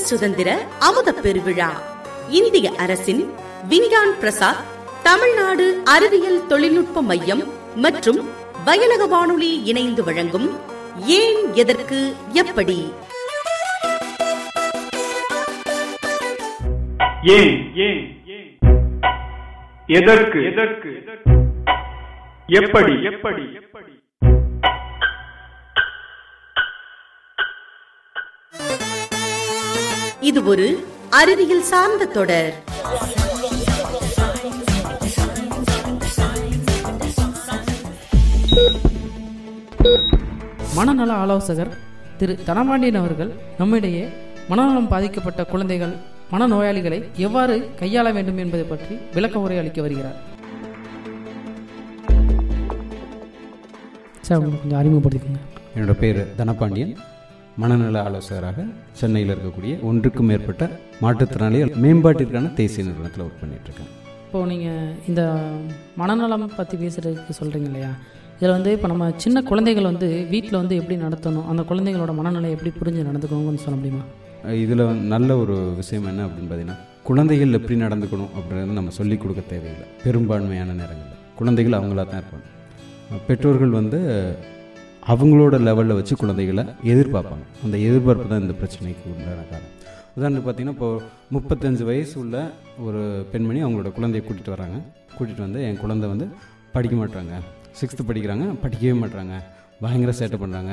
சுதந்திர அமுத பெருவிழா. இந்திய அரசின் விஞ்ஞான் பிரசாத் தமிழ்நாடு அறிவியல் தொழில்நுட்ப மையம் மற்றும் வயலக வானொலி இணைந்து வழங்கும் ஏன் எதற்கு எப்படி? ஏன் ஏன் எதற்கு? எதற்கு? எப்படி? எப்படி? எப்படி? இது ஒரு அறிவியல் சார்ந்த தொடர். மனநல ஆலோசகர் திரு தனபாண்டியன் அவர்கள் நம்மிடையே மனநலம் பாதிக்கப்பட்ட குழந்தைகள் மனநோயாளிகளை எவ்வாறு கையாள வேண்டும் என்பதை பற்றி விளக்க உரை அளிக்க வருகிறார். சார் உங்களுக்கு கொஞ்சம் அறிமுகப்படுத்திக்கோங்க. என்னோட பேர் தனபாண்டியன். மனநல ஆலோசகராக சென்னையில் இருக்கக்கூடிய ஒன்றுக்கும் மேற்பட்ட மாற்றுத்திறனாளிகள் மேம்பாட்டிற்கான தேசிய நிறுவனத்தில் ஒர்க் பண்ணிகிட்ருக்கேன் இப்போது நீங்கள் இந்த மனநலம் பற்றி பேசுகிறதுக்கு சொல்கிறீங்க இல்லையா? இதில் வந்து இப்போ நம்ம சின்ன குழந்தைகள் வந்து வீட்டில் வந்து எப்படி நடத்தணும்? அந்த குழந்தைகளோட மனநிலை எப்படி புரிஞ்சு நடந்துக்கணும்னு சொல்ல முடியுமா? இதில் நல்ல ஒரு விஷயம் என்ன அப்படின்னு பார்த்தீங்கன்னா குழந்தைகள் எப்படி நடந்துக்கணும் அப்படின்றது நம்ம சொல்லிக் கொடுக்க தேவையில்லை. பெரும்பான்மையான நேரங்களில். குழந்தைகள் அவங்களா தான் இருப்பாங்க பெற்றோர்கள் வந்து அவங்களோட லெவலில் வச்சு குழந்தைகளை எதிர்பார்ப்பாங்க. அந்த எதிர்பார்ப்பு தான் இந்த பிரச்சனைக்கு உண்டான காரணம். உதாரணத்துக்கு பார்த்தீங்கன்னா இப்போ முப்பத்தஞ்சு வயசு உள்ள ஒரு பெண்மணி அவங்களோட குழந்தைய கூட்டிகிட்டு வராங்க. கூட்டிகிட்டு வந்து என் குழந்தை வந்து படிக்க மாட்டாங்க சிக்ஸ்த்து படிக்கிறாங்க படிக்கவே மாட்டாங்க பயங்கர சேட்டை பண்ணுறாங்க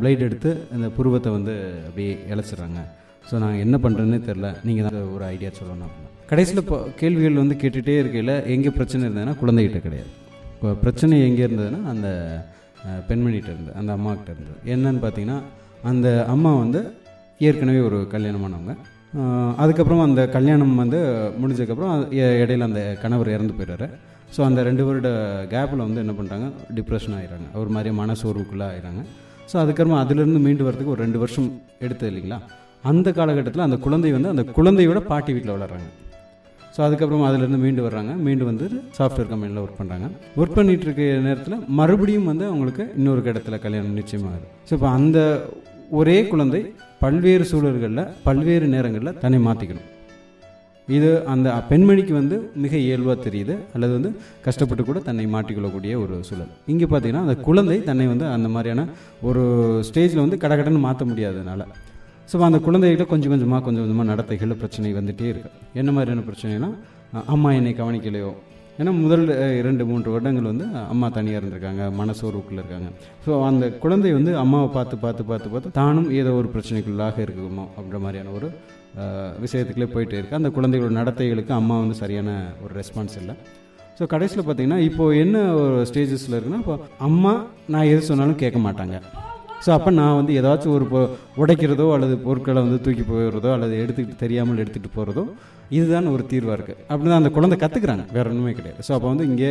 பிளைட் எடுத்து அந்த புருவத்தை வந்து அப்படியே இழைச்சிட்றாங்க. ஸோ நாங்கள் என்ன பண்ணுறதுன்னே தெரில நீங்கள் தான் ஒரு ஐடியா சொல்லணும் அப்படின்னா. கடைசியில் இப்போ கேள்விகள் வந்து கேட்டுகிட்டே இருக்கையில் எங்கே பிரச்சனை இருந்ததுன்னா குழந்தைகிட்ட கிடையாது. இப்போ பிரச்சனை எங்கே இருந்ததுன்னா அந்த பெண்மணிகிட்ட இருந்து அந்த அம்மாக்கிட்ட இருந்தது என்னன்னு பார்த்தீங்கன்னா அந்த அம்மா வந்து ஏற்கனவே ஒரு கல்யாணமானவங்க. அதுக்கப்புறம் அந்த கல்யாணம் வந்து முடிஞ்சதுக்கப்புறம் இடையில அந்த கணவர் இறந்து போயிடுறாரு. ஸோ அந்த ரெண்டு வருட கேப்பில் வந்து என்ன பண்ணுறாங்க டிப்ரெஷன் ஆகிடுறாங்க ஒரு மாதிரி மனசோர்வுக்குள்ளே ஆகிறாங்க ஸோ அதுக்கப்புறமா அதுலேருந்து மீண்டு வரதுக்கு ஒரு ரெண்டு வருஷம் எடுத்தது இல்லைங்களா? அந்த காலகட்டத்தில் அந்த குழந்தை வந்து அந்த குழந்தையோட பாட்டி வீட்டில் வளர்கிறாங்க ஸோ அதுக்கப்புறம் அதுலேருந்து மீண்டு வர்றாங்க. மீண்டு வந்து சாஃப்ட்வேர் கம்பெனியில் ஒர்க் பண்ணுறாங்க ஒர்க் பண்ணிட்டு இருக்க நேரத்தில் மறுபடியும் வந்து அவங்களுக்கு இன்னொரு இடத்துல கல்யாணம் நிச்சயமாகுது ஸோ இப்போ அந்த ஒரே குழந்தை பல்வேறு சூழல்களில் பல்வேறு நேரங்களில் தன்னை மாற்றிக்கணும் இது அந்த பெண்மணிக்கு வந்து மிக இயல்பாக தெரியுது. அல்லது வந்து கஷ்டப்பட்டு கூட தன்னை மாற்றிக்கொள்ளக்கூடிய ஒரு சூழல். இங்கே பார்த்தீங்கன்னா அந்த குழந்தை தன்னை வந்து அந்த மாதிரியான ஒரு ஸ்டேஜில் வந்து கடகடன்னு மாற்ற முடியாததுனால. ஸோ அந்த குழந்தைகிட்ட கொஞ்சம் கொஞ்சமாக கொஞ்சம் கொஞ்சமாக நடத்தைகள் பிரச்சனை வந்துகிட்டே இருக்கு. என்ன மாதிரியான பிரச்சனைனா அம்மா என்னை கவனிக்கலையோ? ஏன்னா முதல் இரண்டு மூன்று வருடங்கள் வந்து அம்மா தனியாக இருந்திருக்காங்க மனசோர்வுக்குள்ளே இருக்காங்க. ஸோ அந்த குழந்தை வந்து அம்மாவை பார்த்து பார்த்து பார்த்து பார்த்து தானும் ஏதோ ஒரு பிரச்சனைக்குள்ளாக இருக்குமோ? அப்படின்ற மாதிரியான ஒரு விஷயத்துக்குள்ளே போயிட்டே இருக்கு. அந்த குழந்தைகளோட நடத்தைகளுக்கு அம்மா வந்து சரியான ஒரு ரெஸ்பான்ஸ் இல்லை. ஸோ கடைசியில் பார்த்தீங்கன்னா இப்போது என்ன ஒரு ஸ்டேஜஸில் இருக்குன்னா இப்போ அம்மா நான் எது சொன்னாலும் கேட்க மாட்டாங்க. ஸோ அப்போ நான் வந்து ஏதாச்சும் ஒரு பொ- உடைக்கிறதோ அல்லது பொருட்களை வந்து தூக்கி போயிடுறதோ அல்லது எடுத்துக்கிட்டு தெரியாமல் எடுத்துகிட்டு போகிறதோ இதுதான் ஒரு தீர்வாக இருக்குது அப்படி தான் அந்த குழந்தை கற்றுக்குறாங்க வேற ஒன்றுமே கிடையாது. ஸோ அப்போ வந்து இங்கே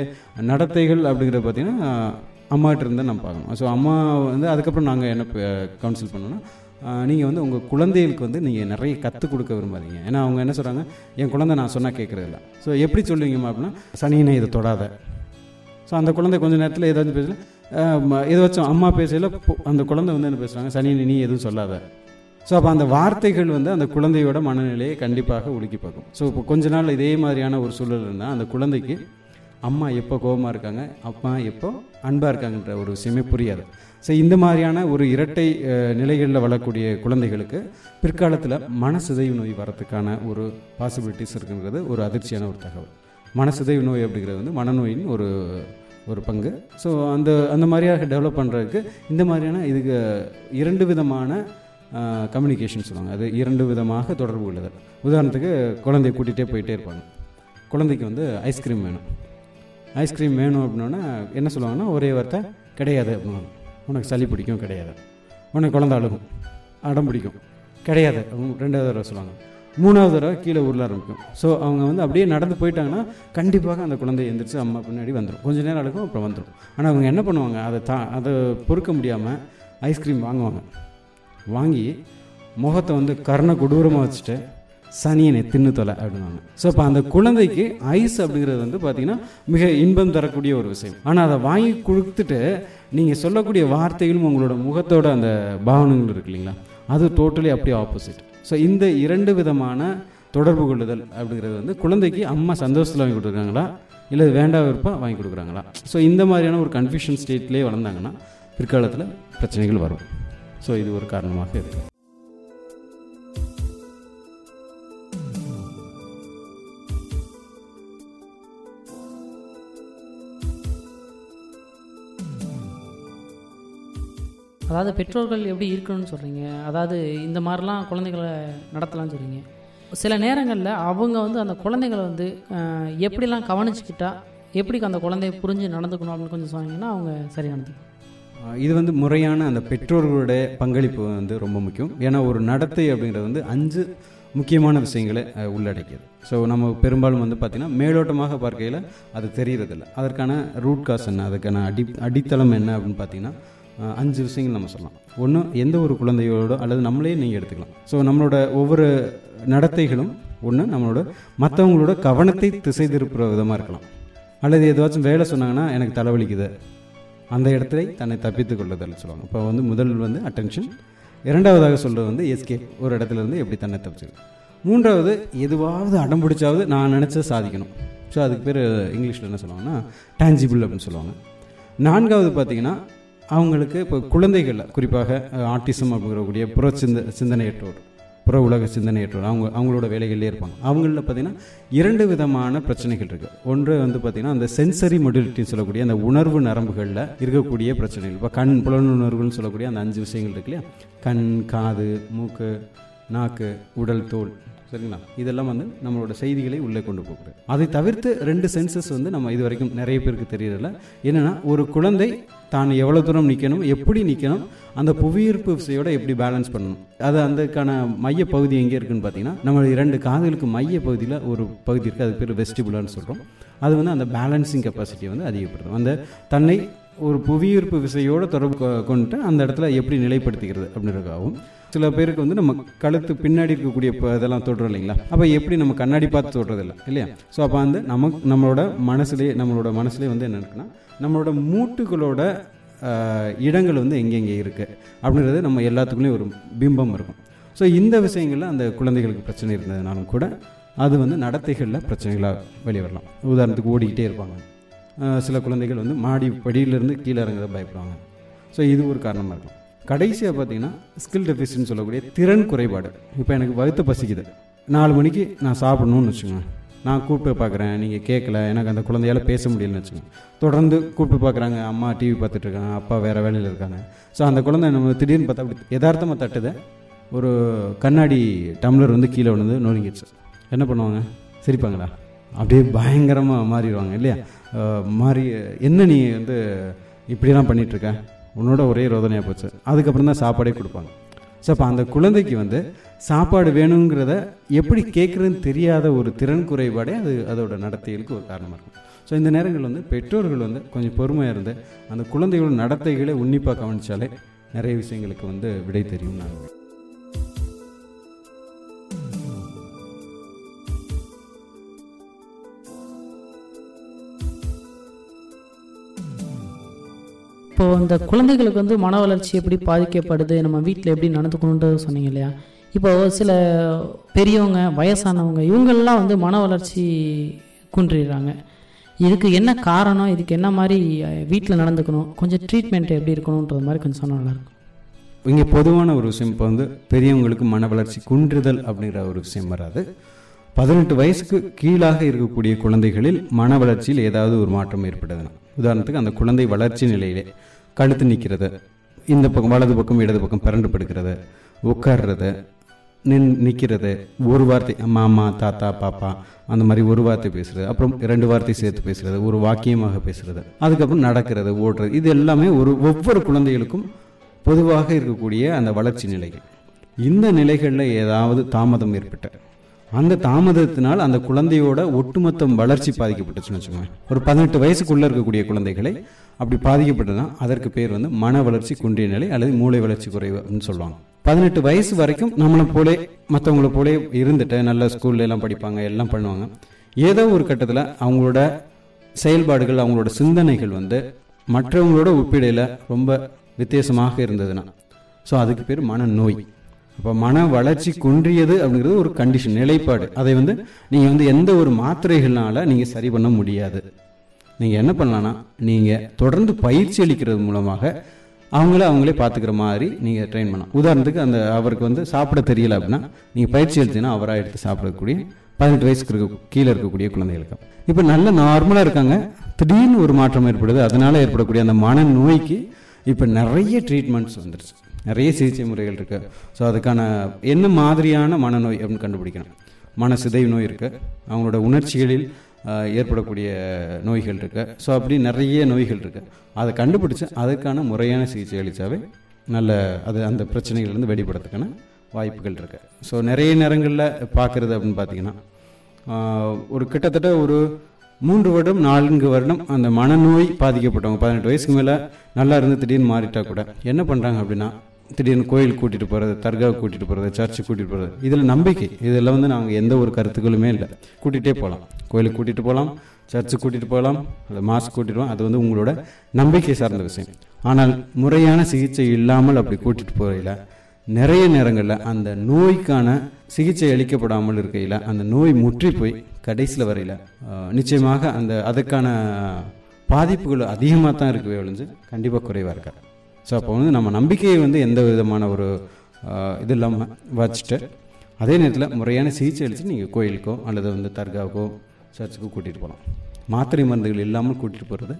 நடத்தைகள் அப்படிங்கிறது பார்த்தீங்கன்னா அம்மாகிட்ட இருந்தால் நம்ம பார்க்கணும். ஸோ அம்மா வந்து அதுக்கப்புறம் நாங்கள் என்ன கவுன்சில் பண்ணோன்னா நீங்கள் வந்து உங்கள் குழந்தைகளுக்கு வந்து நீங்கள் நிறைய கற்றுக் கொடுக்க விரும்பாதீங்க. ஏன்னா அவங்க என்ன சொல்கிறாங்க என் குழந்தை நான் சொன்னால் கேட்குறதில்ல ஸோ எப்படி சொல்லுவீங்கம்மா அப்படின்னா சனியினை இதை தொடாத. ஸோ அந்த குழந்தை கொஞ்ச நேரத்தில் ஏதாச்சும் பேசல ஏதாச்சும் அம்மா பேசையில் அந்த குழந்தை வந்து என்ன பேசுகிறாங்க சனி நீ எதுவும் சொல்லாத. ஸோ அப்போ அந்த வார்த்தைகள் வந்து அந்த குழந்தையோட மனநிலையை கண்டிப்பாக உலுக்கி பார்க்கும். ஸோ இப்போ கொஞ்ச நாள் இதே மாதிரியான ஒரு சூழல் இருந்தால் அந்த குழந்தைக்கு அம்மா எப்போ கோபமாக இருக்காங்க அப்பா எப்போ அன்பாக இருக்காங்கன்ற ஒரு விஷயமே புரியாது. ஸோ இந்த மாதிரியான ஒரு இரட்டை நிலைகளில் வளரக்கூடிய குழந்தைகளுக்கு பிற்காலத்தில் மனசிதைவு நோய் வரத்துக்கான ஒரு பாசிபிலிட்டிஸ் இருக்குங்கிறது ஒரு அதிர்ச்சியான ஒரு தகவல். மனசிதைவு நோய் அப்படிங்கிறது வந்து மனநோயின் ஒரு ஒரு பங்கு. ஸோ அந்த அந்த மாதிரியாக டெவலப் பண்ணுறதுக்கு இந்த மாதிரியான இதுக்கு இரண்டு விதமான கம்யூனிகேஷன் சொல்லுவாங்க. அது இரண்டு விதமாக தொடர்பு உள்ளது. உதாரணத்துக்கு குழந்தைய கூட்டிகிட்டே போயிட்டே இருப்பாங்க. குழந்தைக்கு வந்து ஐஸ்கிரீம் வேணும். ஐஸ்கிரீம் வேணும் அப்படின்னா என்ன சொல்லுவாங்கன்னா ஒரே வார்த்தை கிடையாது அப்படின்னாங்க உனக்கு சளி பிடிக்கும் கிடையாது. உனக்கு குழந்தை அழுகும். அடம் பிடிக்கும். கிடையாது ரெண்டாவது தடவை சொல்லுவாங்க. மூணாவது தடவை கீழே உருள ஆரம்பிக்கும் ஸோ அவங்க வந்து அப்படியே நடந்து போயிட்டாங்கன்னா கண்டிப்பாக அந்த குழந்தை எந்திரிச்சு அம்மா பின்னாடி வந்துடும் கொஞ்ச நேரம் அழுகும் அப்புறம் வந்துடும் ஆனால் அவங்க என்ன பண்ணுவாங்க? அதை தா அதை பொறுக்க முடியாமல் ஐஸ்கிரீம் வாங்குவாங்க. வாங்கி முகத்தை வந்து கர்ண கொடூரமாக வச்சுட்டு சனியனை தின்னு தொலை அப்படின்வாங்க ஸோ இப்போ அந்த குழந்தைக்கு ஐஸ் அப்படிங்கிறது வந்து பார்த்தீங்கன்னா மிக இன்பம் தரக்கூடிய ஒரு விஷயம். ஆனால் அதை வாங்கி கொடுத்துட்டு நீங்கள் சொல்லக்கூடிய வார்த்தைகளும் உங்களோட முகத்தோட அந்த பாவனைகள் இருக்கு இல்லைங்களா? அது டோட்டலி அப்படியே ஆப்போசிட் ஸோ இந்த இரண்டு விதமான தொடர்பு கொள்ளுதல் அப்படிங்கிறது வந்து குழந்தைக்கு அம்மா சந்தோஷத்தில் வாங்கி கொடுக்குறாங்களா? இல்லை வேண்டாம் விருப்பம் வாங்கி கொடுக்குறாங்களா? ஸோ இந்த மாதிரியான ஒரு கன்ஃபியூஷன் ஸ்டேட்லேயே வளர்ந்தாங்கன்னா பிற்காலத்தில் பிரச்சனைகள் வரும். ஸோ இது ஒரு காரணமாக இருக்குது அதாவது பெற்றோர்கள் எப்படி இருக்கணும்னு சொல்கிறீங்க அதாவது இந்த மாதிரிலாம் குழந்தைகளை நடத்தலாம்னு சொல்கிறீங்க சில நேரங்களில் அவங்க வந்து அந்த குழந்தைங்களை வந்து எப்படிலாம் கவனிச்சுக்கிட்டா எப்படி அந்த குழந்தைய புரிஞ்சு நடந்துக்கணும் அப்படின்னு கொஞ்சம் சொன்னீங்கன்னா அவங்க சரி நடந்துக்கும். இது வந்து முறையான அந்த பெற்றோர்களுடைய பங்களிப்பு வந்து ரொம்ப முக்கியம். ஏன்னா ஒரு நடத்தை அப்படிங்கிறது வந்து அஞ்சு முக்கியமான விஷயங்களை உள்ளடக்கியது. ஸோ நம்ம பெரும்பாலும் வந்து பார்த்திங்கன்னா மேலோட்டமாக பார்க்கையில் அது தெரிகிறதில்ல அதற்கான ரூட் காஸ் என்ன? அதுக்கான அடி அடித்தளம் என்ன அப்படின்னு பார்த்தீங்கன்னா அஞ்சு விஷயங்கள் நம்ம சொல்லலாம். ஒன்று எந்த ஒரு குழந்தையோட அல்லது நம்மளே நீங்கள் எடுத்துக்கலாம். ஸோ நம்மளோட ஒவ்வொரு நடத்தைகளும் ஒன்று நம்மளோட மற்றவங்களோட கவனத்தை திசை திருப்புற விதமாக இருக்கலாம். அல்லது ஏதாச்சும் வேலை சொன்னாங்கன்னா எனக்கு தலைவலிக்குது. அந்த இடத்துல தன்னை தப்பித்துக் கொள்ளுதல் சொல்லுவாங்க. இப்போ வந்து முதல் வந்து அட்டென்ஷன் இரண்டாவதாக சொல்கிறது வந்து எஸ்கே. ஒரு இடத்துல இருந்து எப்படி தன்னை தப்பிச்சுக்கணும் மூன்றாவது எதுவாவது அடம் பிடிச்சாவது நான் நினச்ச சாதிக்கணும். ஸோ அதுக்கு பேர் இங்கிலீஷில் என்ன சொல்லுவாங்கன்னா டேஞ்சிபிள் அப்படின்னு சொல்லுவாங்க. நான்காவது பார்த்தீங்கன்னா அவங்களுக்கு இப்போ குழந்தைகளில் குறிப்பாக ஆட்டிசம் அப்படிங்கிறக்கூடிய புற சிந்த சிந்தனையற்றோர் புற உலக சிந்தனையற்றோர் அவங்க அவங்களோட வேலைகள்லேயே இருப்பாங்க. அவங்களில் பார்த்தீங்கன்னா இரண்டு விதமான பிரச்சனைகள் இருக்குது ஒன்று வந்து பார்த்திங்கன்னா அந்த சென்சரி மொடிலிட்டின்னு சொல்லக்கூடிய அந்த உணர்வு நரம்புகளில் இருக்கக்கூடிய பிரச்சனைகள். இப்போ கண் புலனுணர்வுன்னு சொல்லக்கூடிய அந்த அஞ்சு விஷயங்கள் இருக்கு இல்லையா? கண் காது மூக்கு நாக்கு உடல் தோல் சரிங்களா? இதெல்லாம் வந்து நம்மளோட செய்திகளை உள்ளே கொண்டு போகிறது. அதை தவிர்த்து ரெண்டு சென்சஸ் வந்து நம்ம இது வரைக்கும் நிறைய பேருக்கு தெரியறதில்ல என்னென்னா ஒரு குழந்தை தான் எவ்வளோ தூரம் நிற்கணும் எப்படி நிற்கணும் அந்த புவியீர்ப்பு விசையோட எப்படி பேலன்ஸ் பண்ணணும். அது அதுக்கான மைய பகுதி எங்கே இருக்குன்னு பார்த்தீங்கன்னா நம்ம இரண்டு காதுகளுக்கு மைய பகுதியில் ஒரு பகுதி இருக்குது அது பேர் வெஸ்டிபுலான்னு சொல்கிறோம் அது வந்து அந்த பேலன்சிங் கெப்பாசிட்டியை வந்து அதிகப்படுத்தும். அந்த தன்னை ஒரு புவியீர்ப்பு விசையோட தொடர்பு கொண்டு கொண்டுட்டு அந்த இடத்துல எப்படி நிலைப்படுத்திக்கிறது அப்படின்றதுக்காகவும் சில பேருக்கு வந்து நம்ம கழுத்து பின்னாடி இருக்கக்கூடிய இப்போ இதெல்லாம் தொடுறோம் இல்லைங்களா? அப்போ எப்படி நம்ம கண்ணாடி பார்த்து தொடுறதில்ல இல்லையா? ஸோ அப்போ வந்து நமக்கு நம்மளோட மனசுலேயே நம்மளோட மனசுலேயே வந்து என்ன இருக்குன்னா நம்மளோட மூட்டுகளோட இடங்கள் வந்து எங்கெங்கே இருக்குது அப்படின்றது நம்ம எல்லாத்துக்குள்ளேயும் ஒரு பிம்பம் இருக்கும். ஸோ இந்த விஷயங்களில் அந்த குழந்தைகளுக்கு பிரச்சனை இருந்ததுனாலும் கூட அது வந்து நடத்தைகளில் பிரச்சனைகளாக வெளியே வரலாம் உதாரணத்துக்கு ஓடிக்கிட்டே இருப்பாங்க. சில குழந்தைகள் வந்து மாடி படியிலேருந்து கீழே இறங்குறத பயப்படுவாங்க. ஸோ இது ஒரு காரணமாக இருக்கும். கடைசியாக பார்த்தீங்கன்னா ஸ்கில் டெஃபிஷியன் சொல்லக்கூடிய திறன் குறைபாடு. இப்போ எனக்கு வகுத்து பசிக்குது. நாலு மணிக்கு நான் சாப்பிடணும்னு வச்சுக்கோங்க. நான் கூப்பிட்டு பார்க்குறேன் நீங்கள் கேட்கல எனக்கு அந்த குழந்தையால பேச முடியலன்னு வச்சுக்கோங்க. தொடர்ந்து கூப்பிட்டு பார்க்குறாங்க அம்மா டிவி பார்த்துட்டு இருக்காங்க அப்பா வேறு வேலையில் இருக்காங்க. ஸோ அந்த குழந்தை நம்ம திடீர்னு பார்த்தா அப்படி யதார்த்தமாக தட்டுதை. ஒரு கண்ணாடி டம்ளர் வந்து கீழே விழுந்து நொறுங்கிடுச்சு. என்ன பண்ணுவாங்க? சிரிப்பாங்களா? அப்படியே பயங்கரமாக மாறிடுவாங்க இல்லையா? மாறி என்ன நீ வந்து இப்படிலாம் பண்ணிகிட்ருக்க இருக்க உன்னோட ஒரே ரோதனையாக போச்சு. அதுக்கப்புறம் தான் சாப்பாடே கொடுப்பாங்க. ஸோ அப்போ அந்த குழந்தைக்கு வந்து சாப்பாடு வேணுங்கிறத எப்படி கேட்குறதுன்னு தெரியாத ஒரு திறன் குறைபாடே அது அதோட நடத்தைகளுக்கு ஒரு காரணமாக இருக்கும். ஸோ இந்த நேரங்கள் வந்து பெற்றோர்கள் வந்து கொஞ்சம் பொறுமையாக இருந்து அந்த குழந்தைகளோட நடத்தைகளை உன்னிப்பாக கவனித்தாலே நிறைய விஷயங்களுக்கு வந்து விடை தெரியும் நாங்கள் இப்போது இந்த குழந்தைகளுக்கு வந்து மன வளர்ச்சி எப்படி பாதிக்கப்படுது? நம்ம வீட்டில் எப்படி நடந்துக்கணுன்றது சொன்னீங்க இல்லையா? இப்போ சில பெரியவங்க வயசானவங்க இவங்கெல்லாம் வந்து மன வளர்ச்சி குன்றிடுறாங்க இதுக்கு என்ன காரணம்? இதுக்கு என்ன மாதிரி வீட்டில் நடந்துக்கணும்? கொஞ்சம் ட்ரீட்மெண்ட் எப்படி இருக்கணுன்றது மாதிரி கொஞ்சம் சொன்னால் நல்லாயிருக்கும் இங்கே பொதுவான ஒரு விஷயம் இப்போ வந்து பெரியவங்களுக்கு மன வளர்ச்சி குன்றுதல் அப்படிங்கிற ஒரு விஷயம் வராது. பதினெட்டு வயசுக்கு கீழாக இருக்கக்கூடிய குழந்தைகளில் மன வளர்ச்சியில் ஏதாவது ஒரு மாற்றம் ஏற்படுதுன்னா உதாரணத்துக்கு அந்த குழந்தை வளர்ச்சி நிலையிலே கழுத்து நிற்கிறது. இந்த பக்கம் வலது பக்கம் இடது பக்கம் பிறண்டு படுக்கிறது. உட்கார்றது நின் நிற்கிறது ஒரு வார்த்தை மாமா தாத்தா பாப்பா அந்த மாதிரி ஒரு வார்த்தை பேசுறது. அப்புறம் ரெண்டு வார்த்தை சேர்த்து பேசுறது. ஒரு வாக்கியமாக பேசுறது. அதுக்கப்புறம் நடக்கிறது ஓடுறது. இது எல்லாமே ஒரு ஒவ்வொரு குழந்தைகளுக்கும் பொதுவாக இருக்கக்கூடிய அந்த வளர்ச்சி நிலைகள். இந்த நிலைகளில் ஏதாவது தாமதம் ஏற்பட்ட அந்த தாமதத்தினால் அந்த குழந்தையோட ஒட்டுமொத்த வளர்ச்சி பாதிக்கப்பட்டுச்சுன்னு வச்சுக்கோங்க ஒரு பதினெட்டு வயசுக்குள்ளே இருக்கக்கூடிய குழந்தைகளை அப்படி பாதிக்கப்பட்டதுன்னா அதற்கு பேர் வந்து மன வளர்ச்சி குன்றிய நிலை அல்லது மூளை வளர்ச்சி குறைவு அப்படின்னு சொல்லுவாங்க. பதினெட்டு வயசு வரைக்கும் நம்மளை போலே மற்றவங்கள போலே இருந்துட்டு நல்ல ஸ்கூல்ல எல்லாம் படிப்பாங்க எல்லாம் பண்ணுவாங்க. ஏதோ ஒரு கட்டத்தில் அவங்களோட செயல்பாடுகள் அவங்களோட சிந்தனைகள் வந்து மற்றவங்களோட ஒப்பிடையில் ரொம்ப வித்தியாசமாக இருந்ததுன்னா. ஸோ அதுக்கு பேர் மனநோய். அப்போ மன வளர்ச்சி குன்றியது அப்படிங்கிறது ஒரு கண்டிஷன் நிலைப்பாடு. அதை வந்து நீங்கள் வந்து எந்த ஒரு மாத்திரைகள்னால நீங்கள் சரி பண்ண முடியாது. நீங்கள் என்ன பண்ணலான்னா நீங்கள் தொடர்ந்து பயிற்சி அளிக்கிறது மூலமாக அவங்கள அவங்களே பார்த்துக்கிற மாதிரி நீங்கள் ட்ரெயின் பண்ணலாம். உதாரணத்துக்கு அந்த அவருக்கு வந்து சாப்பிட தெரியல அப்படின்னா நீங்கள் பயிற்சி எடுத்தீங்கன்னா அவராக எடுத்து சாப்பிடக்கூடிய பதினெட்டு வயசுக்கு இருக்க கீழே இருக்கக்கூடிய குழந்தைகளுக்கு. இப்போ நல்ல நார்மலாக இருக்காங்க. திடீர்னு ஒரு மாற்றம் ஏற்படுது. அதனால் ஏற்படக்கூடிய அந்த மன நோய்க்கு இப்போ நிறைய ட்ரீட்மெண்ட்ஸ் வந்துருச்சு. நிறைய சிகிச்சை முறைகள் இருக்கு. ஸோ அதுக்கான என்ன மாதிரியான மனநோய் அப்படின்னு கண்டுபிடிக்கணும். மன சிதைவு நோய் இருக்கு. அவங்களோட உணர்ச்சிகளில் ஏற்படக்கூடிய நோய்கள் இருக்கு. ஸோ அப்படி நிறைய நோய்கள் இருக்கு. அதை கண்டுபிடிச்சு அதுக்கான முறையான சிகிச்சை அளித்தாவே நல்ல அது அந்த பிரச்சனைகள்லேருந்து வெளிப்படுறதுக்கான வாய்ப்புகள் இருக்கு. ஸோ நிறைய நேரங்களில் பார்க்குறது அப்படின்னு பார்த்தீங்கன்னா ஒரு கிட்டத்தட்ட ஒரு மூன்று வருடம் நான்கு வருடம் அந்த மனநோய் பாதிக்கப்பட்டவங்க பதினெட்டு வயசுக்கு மேலே நல்லா இருந்து திடீர்னு மாறிட்டா கூட என்ன பண்ணுறாங்க அப்படின்னா திடீர்னு கோயில் கூட்டிகிட்டு போகிறது தர்காவுக்கு கூட்டிகிட்டு போகிறது சர்ச்சு கூட்டிகிட்டு போகிறது இதில் நம்பிக்கை. இதில் வந்து நாங்கள் எந்த ஒரு கருத்துக்களுமே இல்லை. கூட்டிகிட்டே போகலாம் கோயிலுக்கு கூட்டிகிட்டு போகலாம் சர்ச்சுக்கு கூட்டிகிட்டு போகலாம் இல்லை மாஸ்க் கூட்டிட்டு போகலாம் அது வந்து உங்களோட நம்பிக்கை சார்ந்த விஷயம். ஆனால் முறையான சிகிச்சை இல்லாமல் அப்படி கூட்டிகிட்டு போகையில் நிறைய நேரங்களில் அந்த நோய்க்கான சிகிச்சை அளிக்கப்படாமல் இருக்கையில் அந்த நோய் முற்றி போய் கடைசியில் வரையில் நிச்சயமாக அந்த அதுக்கான பாதிப்புகள் அதிகமாக தான் இருக்கவே ஒழிஞ்சு கண்டிப்பாக குறைவாக இருக்காது. ஸோ அப்போ வந்து நம்ம நம்பிக்கையை வந்து எந்த விதமான ஒரு இது இல்லாமல் வச்சுட்டு அதே நேரத்தில் முறையான சிகிச்சை அளித்து நீங்கள் கோயிலுக்கோ அல்லது வந்து தர்காவுக்கோ சர்ச்சுக்கோ கூட்டிகிட்டு போகலாம் மாத்திரை மருந்துகள் இல்லாமல் கூட்டிகிட்டு போகிறது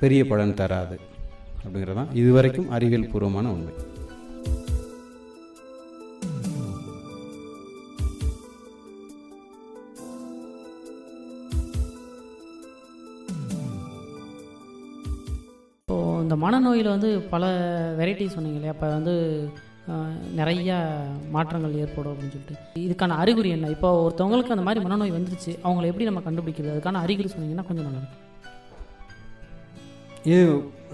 பெரிய பலன் தராது. அப்படிங்கிறது தான் இதுவரைக்கும் அறிவியல் பூர்வமான உண்மை. இந்த மனநோயில் வந்து பல வெரைட்டி சொன்னீங்க இல்லையா? அப்போ வந்து நிறையா மாற்றங்கள் ஏற்படும் அப்படின்னு சொல்லிட்டு. இதுக்கான அறிகுறி என்ன? இப்போ ஒருத்தவங்களுக்கு அந்த மாதிரி மனநோய் வந்துருச்சு அவங்கள எப்படி நம்ம கண்டுபிடிக்கிறது? அதுக்கான அறிகுறி சொன்னீங்கன்னா கொஞ்சம் நல்லா இது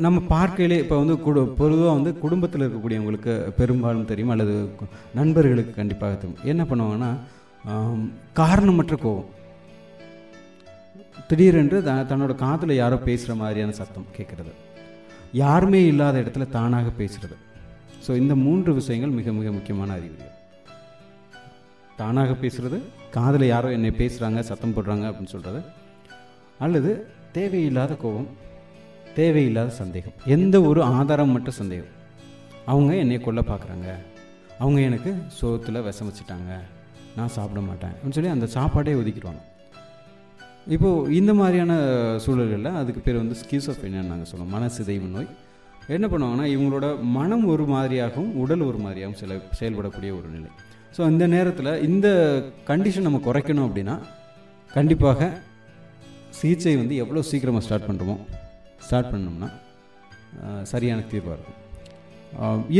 நம்ம பார்க்கையிலே இப்போ வந்து குடு பொதுவாக வந்து குடும்பத்தில் இருக்கக்கூடியவங்களுக்கு பெரும்பாலும் தெரியும் அல்லது நண்பர்களுக்கு கண்டிப்பாக தெரியும். என்ன பண்ணுவாங்கன்னா காரணமற்ற கோபம். திடீரென்று த தன்னோட காதில் யாரோ பேசுகிற மாதிரியான சத்தம் கேட்குறது யாருமே இல்லாத இடத்துல தானாக பேசுறது. ஸோ இந்த மூன்று விஷயங்கள் மிக மிக முக்கியமான அறிகுறிகள். தானாக பேசுறது காதில் யாரோ என்னை பேசுகிறாங்க சத்தம் போடுறாங்க அப்படின்னு சொல்கிறது அல்லது தேவையில்லாத கோபம் தேவையில்லாத சந்தேகம் எந்த ஒரு ஆதாரம் மட்டும் சந்தேகம். அவங்க என்னை கொல்ல பார்க்குறாங்க. அவங்க எனக்கு சோத்தில் விஷம் வச்சுட்டாங்க நான் சாப்பிட மாட்டேன் அப்படின்னு சொல்லி அந்த சாப்பாடே ஒதுக்கிடுவாங்க. இப்போது இந்த மாதிரியான சூழல்களில் அதுக்கு பேர் வந்து ஸ்கீசோஃபேனியான்னு நாங்கள் சொல்லுவோம். மனசிதைவு நோய். என்ன பண்ணுவாங்கன்னா இவங்களோட மனம் ஒரு மாதிரியாகவும் உடல் ஒரு மாதிரியாகவும் சில செயல்படக்கூடிய ஒரு நிலை. ஸோ இந்த நேரத்தில் இந்த கண்டிஷன் நம்ம குறைக்கணும் அப்படின்னா கண்டிப்பாக சிகிச்சை வந்து எவ்வளோ சீக்கிரமாக ஸ்டார்ட் பண்ணுறோமோ ஸ்டார்ட் பண்ணோம்னா சரியான தீர்வாக இருக்கும்.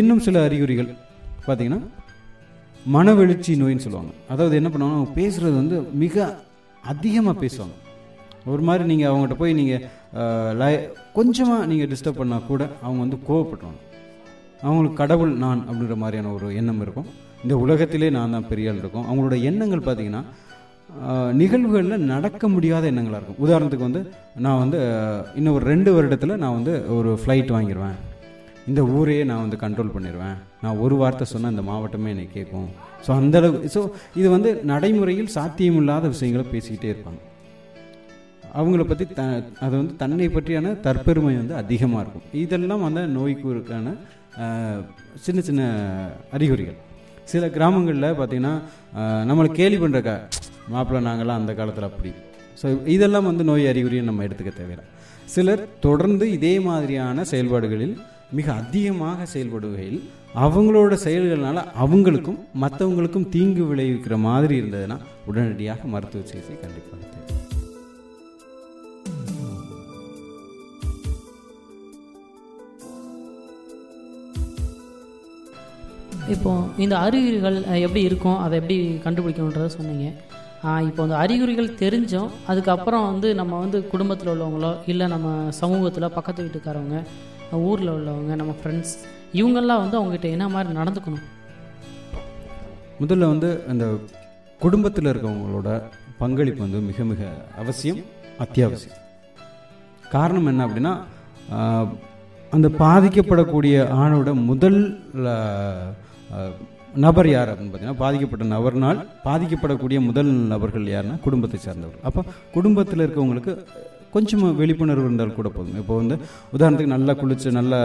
இன்னும் சில அறிகுறிகள் பார்த்திங்கன்னா மனவெழுச்சி நோயின்னு சொல்லுவாங்க. அதாவது என்ன பண்ணுவாங்க பேசுகிறது வந்து மிக அதிகமாக பேசுவாங்க. ஒரு மாதிரி நீங்கள் அவங்ககிட்ட போய் நீங்கள் கொஞ்சமாக நீங்கள் டிஸ்டர்ப் பண்ணால் கூட அவங்க வந்து கோவப்படுவாங்க அவங்களுக்கு கடவுள் நான் அப்படின்ற மாதிரியான ஒரு எண்ணம் இருக்கும். இந்த உலகத்திலே நான் தான் பெரிய ஆள் இருக்கும். அவங்களோட எண்ணங்கள் பார்த்தீங்கன்னா நிகழ்வுகளில் நடக்க முடியாத எண்ணங்களாக இருக்கும். உதாரணத்துக்கு வந்து நான் வந்து இன்னும் ஒரு ரெண்டு வருடத்தில் நான் வந்து ஒரு ஃப்ளைட் வாங்கிடுவேன் இந்த ஊரையே நான் வந்து கண்ட்ரோல் பண்ணிடுவேன் நான் ஒரு வார்த்தை சொன்னால் இந்த மாவட்டமே என்னை கேட்கும் ஸோ அந்தளவுக்கு ஸோ இது வந்து நடைமுறையில் சாத்தியமில்லாத விஷயங்களை பேசிக்கிட்டே இருப்பாங்க. அவங்கள பற்றி த அது வந்து தன்னை பற்றியான தற்பெருமை வந்து அதிகமாக இருக்கும். இதெல்லாம் அந்த நோய்க்குருக்கான சின்ன சின்ன அறிகுறிகள். சில கிராமங்களில் பார்த்திங்கன்னா நம்மளை கேலி பண்ணுறக்கா மாப்பிள்ளை நாங்களாம் அந்த காலத்தில் அப்படி. ஸோ இதெல்லாம் வந்து நோய் அறிகுறியை நம்ம எடுத்துக்க தேவையில்லை. சிலர் தொடர்ந்து இதே மாதிரியான செயல்பாடுகளில் மிக அதிகமாக செயல்படுகையில் அவங்களோட செயல்கள்னால அவங்களுக்கும் மற்றவங்களுக்கும் தீங்கு விளைவிக்கிற மாதிரி இருந்ததுன்னா உடனடியாக மருத்துவ சிகிச்சை கண்டிப்பாக தேவை இப்போ இந்த அறிகுறிகள் எப்படி இருக்கும்? அதை எப்படி கண்டுபிடிக்கணுன்றத சொன்னீங்க. ஆஹ், இப்போ அந்த அறிகுறிகள் தெரிஞ்சோம் அதுக்கப்புறம் வந்து நம்ம வந்து குடும்பத்தில் உள்ளவங்களோ இல்லை நம்ம சமூகத்தில் பக்கத்து வீட்டுக்காரவங்க ஊரில் உள்ளவங்க நம்ம ஃப்ரெண்ட்ஸ் இவங்கெல்லாம் வந்து அவங்ககிட்ட என்ன மாதிரி நடந்துக்கணும்? முதல்ல வந்து அந்த குடும்பத்தில் இருக்கவங்களோட பங்களிப்பு வந்து மிக மிக அவசியம் அத்தியாவசியம். காரணம் என்ன அப்படின்னா அந்த பாதிக்கப்படக்கூடிய ஆணோட முதல் நபர் யார் அப்படின்னு பார்த்தீங்கன்னா பாதிக்கப்பட்ட நபர்னால் பாதிக்கப்படக்கூடிய முதல் நபர்கள் யாருன்னா குடும்பத்தை சார்ந்தவர்கள். அப்போ குடும்பத்தில் இருக்கவங்களுக்கு கொஞ்சம் விழிப்புணர்வு இருந்தால் கூட போதும். இப்போ வந்து உதாரணத்துக்கு நல்லா குளிச்சு நல்லா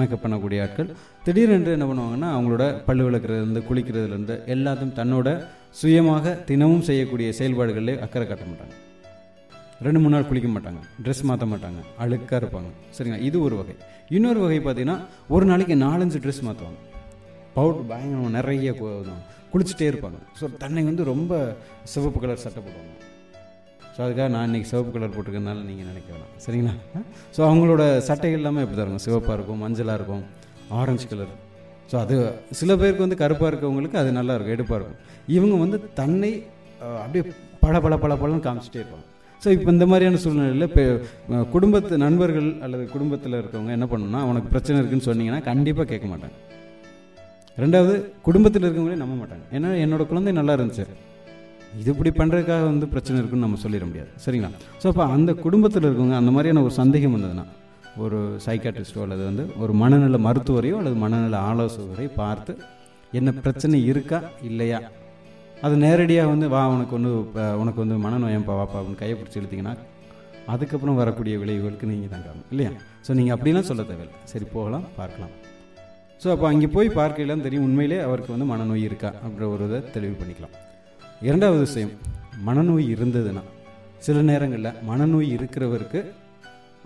மேக்கப் பண்ணக்கூடிய ஆட்கள் திடீரென்று என்ன பண்ணுவாங்கன்னா அவங்களோட பல்லு விளக்குறதுலேருந்து குளிக்கிறதுலேருந்து எல்லாத்தையும் தன்னோட சுயமாக தினமும் செய்யக்கூடிய செயல்பாடுகளில் அக்கறை காட்ட மாட்டாங்க. ரெண்டு மூணு நாள் குளிக்க மாட்டாங்க. ட்ரெஸ் மாற்ற மாட்டாங்க. அழுக்காக இருப்பாங்க. சரிங்களா? இது ஒரு வகை. இன்னொரு வகை பார்த்தீங்கன்னா ஒரு நாளைக்கு நாலஞ்சு ட்ரெஸ் மாற்றுவாங்க பவுடர் பயங்கரமாக நிறைய குளிச்சுட்டே இருப்பாங்க. ஸோ தன்னை வந்து ரொம்ப சிவப்பு கலர் சட்டை போடுவாங்க. ஸோ அதுக்காக நான் இன்றைக்கி சிவப்பு கலர் போட்டிருக்கனால நீங்கள் நினைக்க வேணாம். சரிங்களா? ஸோ அவங்களோட சட்டைகள் எல்லாமே இப்படி தான் இருக்கும். சிவப்பாக இருக்கும் மஞ்சளாக இருக்கும் ஆரஞ்சு கலர் ஸோ அது சில பேருக்கு வந்து கருப்பாக இருக்கவங்களுக்கு அது நல்லா இருக்கும் எடுப்பாக இருக்கும். இவங்க வந்து தன்னை அப்படியே பல பல பல பலன்னு காமிச்சிட்டே இருப்பாங்க. ஸோ இப்போ இந்த மாதிரியான சூழ்நிலையில் இப்போ குடும்பத்து நண்பர்கள் அல்லது குடும்பத்தில் இருக்கவங்க என்ன பண்ணணும்னா அவனுக்கு பிரச்சனை இருக்குன்னு சொன்னீங்கன்னா கண்டிப்பாக கேட்க மாட்டாங்க. ரெண்டாவது குடும்பத்தில் இருக்கவங்களே நம்ப மாட்டாங்க. ஏன்னா என்னோட குழந்தை நல்லா இருந்துச்சு. இது இப்படி பண்ணுறதுக்காக வந்து பிரச்சனை இருக்குன்னு நம்ம சொல்லிட முடியாது. சரிங்களா? ஸோ அப்போ அந்த குடும்பத்தில் இருக்கவங்க அந்த மாதிரியான ஒரு சந்தேகம் வந்ததுன்னா ஒரு சைக்காட்ரிஸ்டோ அல்லது வந்து ஒரு மனநல மருத்துவரையோ அல்லது மனநல ஆலோசகரை பார்த்து என்ன பிரச்சனை இருக்கா? இல்லையா? அது நேரடியாக வந்து வா உனக்கு வந்து உனக்கு வந்து மனநோயம்பா வாப்பா அப்படின்னு கையை பிடிச்சி எழுத்திங்கன்னா அதுக்கப்புறம் வரக்கூடிய விளைவுகளுக்கு நீங்கள் தான் காரணம் இல்லையா? ஸோ நீங்கள் அப்படிலாம் சொல்ல தேவையில்லை. சரி போகலாம் பார்க்கலாம். ஸோ அப்போ அங்கே போய் பார்க்கலாம் தெரியும் உண்மையிலே அவருக்கு வந்து மனநோய் இருக்கா அப்படின்ற ஒரு இதை தெளிவு பண்ணிக்கலாம். இரண்டாவது விஷயம் மனநோய் இருந்ததுன்னா சில நேரங்களில் மனநோய் இருக்கிறவருக்கு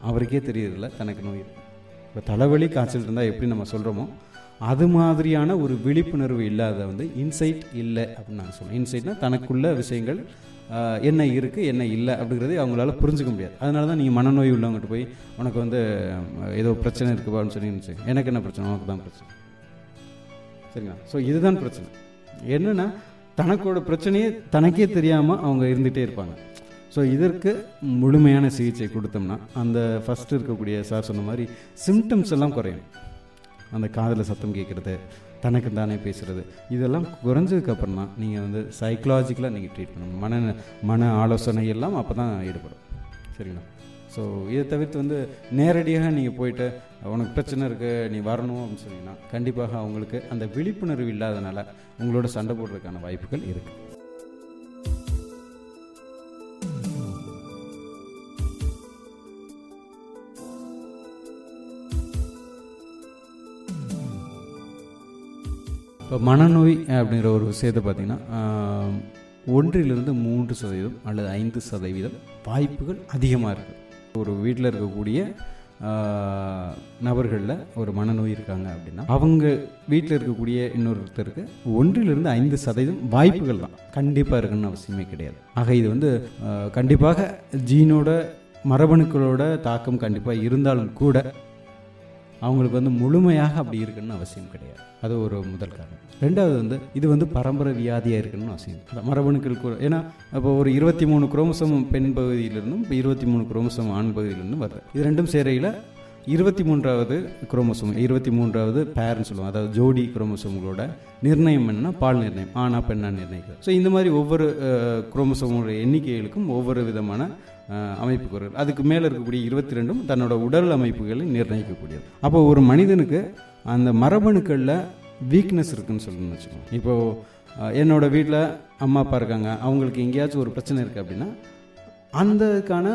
அவருக்கே தெரியறதில்ல தனக்கு நோய் இப்போ தலைவலி காய்ச்சல் இருந்தால் எப்படி நம்ம சொல்கிறோமோ அது மாதிரியான ஒரு விழிப்புணர்வு இல்லாத வந்து இன்சைட் இல்லை அப்படின்னு நாங்கள் சொல்லுவோம் இன்சைட்னா தனக்குள்ள விஷயங்கள் என்ன இருக்குது என்ன இல்லை அப்படிங்கிறது அவங்களால புரிஞ்சுக்க முடியாது. அதனால தான் நீங்கள் மனநோய் உள்ளவங்ககிட்ட போய் உனக்கு வந்து ஏதோ பிரச்சனை இருக்குப்பான்னு சொன்னீங்கன்னு எனக்கு என்ன பிரச்சனை? உனக்கு தான் பிரச்சனை. சரிங்களா? ஸோ இதுதான் பிரச்சனை. என்னன்னா தனக்கோட பிரச்சனையே தனக்கே தெரியாமல் அவங்க இருந்துகிட்டே இருப்பாங்க. ஸோ இதற்கு முழுமையான சிகிச்சை கொடுத்தோம்னா அந்த ஃபஸ்ட்டு இருக்கக்கூடிய சார் சொன்ன மாதிரி சிம்டம்ஸ் எல்லாம் குறையும். அந்த காதில் சத்தம் கேட்குறது தனக்கு தானே பேசுகிறது இதெல்லாம் குறைஞ்சதுக்கப்புறம் தான் நீங்கள் வந்து சைக்கலாஜிக்கலாக நீங்கள் ட்ரீட் பண்ணணும். மன மன ஆலோசனை எல்லாம் அப்போ தான் ஈடுபடும். சரிங்களா? ஸோ இதை தவிர்த்து வந்து நேரடியாக நீங்கள் போயிட்டு உனக்கு பிரச்சனை இருக்குது நீ வரணும் அப்படின்னு சொன்னீங்கன்னா கண்டிப்பாக அவங்களுக்கு அந்த விழிப்புணர்வு இல்லாதனால உங்களோட சண்டை போடுறதுக்கான வாய்ப்புகள் இருக்குது இப்போ மனநோய் அப்படிங்கிற ஒரு விஷயத்தை பார்த்தீங்கன்னா ஒன்றிலிருந்து மூன்று சதவீதம் அல்லது ஐந்து சதவீதம் வாய்ப்புகள் அதிகமாக இருக்குது ஒரு வீட்டில் இருக்கக்கூடிய நபர்களில் ஒரு மனநோய் இருக்காங்க அப்படின்னா அவங்க வீட்டில் இருக்கக்கூடிய இன்னொருத்தருக்கு ஒன்றிலிருந்து ஐந்து சதவீதம் வாய்ப்புகள் தான். கண்டிப்பாக இருக்குன்னு அவசியமே கிடையாது. ஆக இது வந்து கண்டிப்பாக ஜீனோட மரபணுக்களோட தாக்கம் கண்டிப்பாக இருந்தாலும் கூட அவங்களுக்கு வந்து முழுமையாக அப்படி இருக்குன்னு அவசியம் கிடையாது. அது ஒரு முதல் காரணம். ரெண்டாவது வந்து இது வந்து பரம்பரை வியாதியாக இருக்குன்னு அவசியம். இல்லை. மரபணுக்கள் கூட ஏன்னா இப்போ ஒரு இருபத்தி மூணு குரோமசம் பெண் பகுதியிலிருந்தும் இப்போ இருபத்தி மூணு குரோமசம் ஆண் பகுதியிலிருந்தும் வருது. இது ரெண்டும் சேரையில் இருபத்தி மூன்றாவது குரோமோசோம் இருபத்தி மூன்றாவது பேர்னு சொல்லுவோம் அதாவது ஜோடி குரோமோசோம்களோட நிர்ணயம் என்ன பால் நிர்ணயம் ஆனா பெண்ணா நிர்ணயிக்கிறது. ஸோ இந்த மாதிரி ஒவ்வொரு குரோமோசோமோட எண்ணிக்கைகளுக்கும் ஒவ்வொரு விதமான அஹ், அதுக்கு மேலே இருக்கக்கூடிய இருபத்தி ரெண்டும் தன்னோட உடல் அமைப்புகளை நிர்ணயிக்கக்கூடியது அப்போ ஒரு மனிதனுக்கு அந்த மரபணுக்களில் வீக்னஸ் இருக்குன்னு சொல்லணும்னு வச்சுக்கோங்க. இப்போது என்னோட வீட்டில் அம்மா அப்பா இருக்காங்க. அவங்களுக்கு எங்கேயாச்சும் ஒரு பிரச்சனை இருக்குது அப்படின்னா அந்தக்கான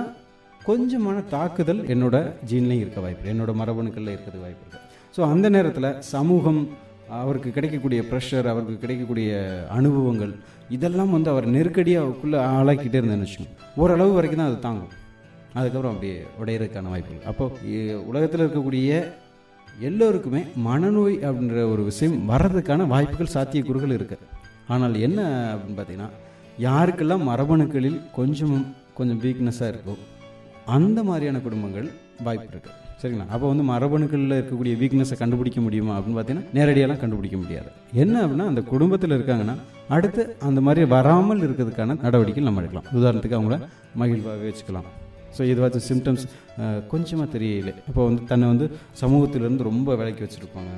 கொஞ்சமான தாக்குதல் என்னோட ஜீன்லையும் இருக்க வாய்ப்பு என்னோட மரபணுக்களில் இருக்கிறது வாய்ப்பு இருக்குது ஸோ அந்த நேரத்தில் சமூகம் அவருக்கு கிடைக்கக்கூடிய ப்ரெஷர் அவருக்கு கிடைக்கக்கூடிய அனுபவங்கள் இதெல்லாம் வந்து அவர் நெருக்கடியாக அவருக்குள்ளே ஆளாக்கிட்டே இருந்தேன்னு வச்சுக்கோங்க ஓரளவு வரைக்கும் தான் அது தாங்கும். அதுக்கப்புறம் அப்படியே உடையிறதுக்கான வாய்ப்புகள். அப்போது உலகத்தில் இருக்கக்கூடிய எல்லோருக்குமே மனநோய் அப்படின்ற ஒரு விஷயம் வர்றதுக்கான வாய்ப்புகள் சாத்தியக்கூறுகள் இருக்குது ஆனால் என்ன அப்படின்னு பார்த்தீங்கன்னா யாருக்கெல்லாம் மரபணுக்களில் கொஞ்சம் கொஞ்சம் வீக்னஸாக இருக்கோ அந்த மாதிரியான குடும்பங்கள் வாய்ப்பு இருக்குது சரிங்களா? அப்போ வந்து மரபணுக்களில் இருக்கக்கூடிய வீக்னஸை கண்டுபிடிக்க முடியுமா அப்படின்னு பார்த்தீங்கன்னா நேரடியாலாம் கண்டுபிடிக்க முடியாது. என்ன அப்படின்னா அந்த குடும்பத்தில் இருக்காங்கன்னா அடுத்து அந்த மாதிரி வராமல் இருக்கிறதுக்கான நடவடிக்கைகள் நம்ம எடுக்கலாம். உதாரணத்துக்கு அவங்கள மகிழ்வாகவே வச்சுக்கலாம். ஸோ இதுவாச்சும் சிம்டம்ஸ் கொஞ்சமாக தெரியல. இப்போ வந்து தன்னை வந்து சமூகத்திலேருந்து ரொம்ப விலைக்கு வச்சுருப்பாங்க.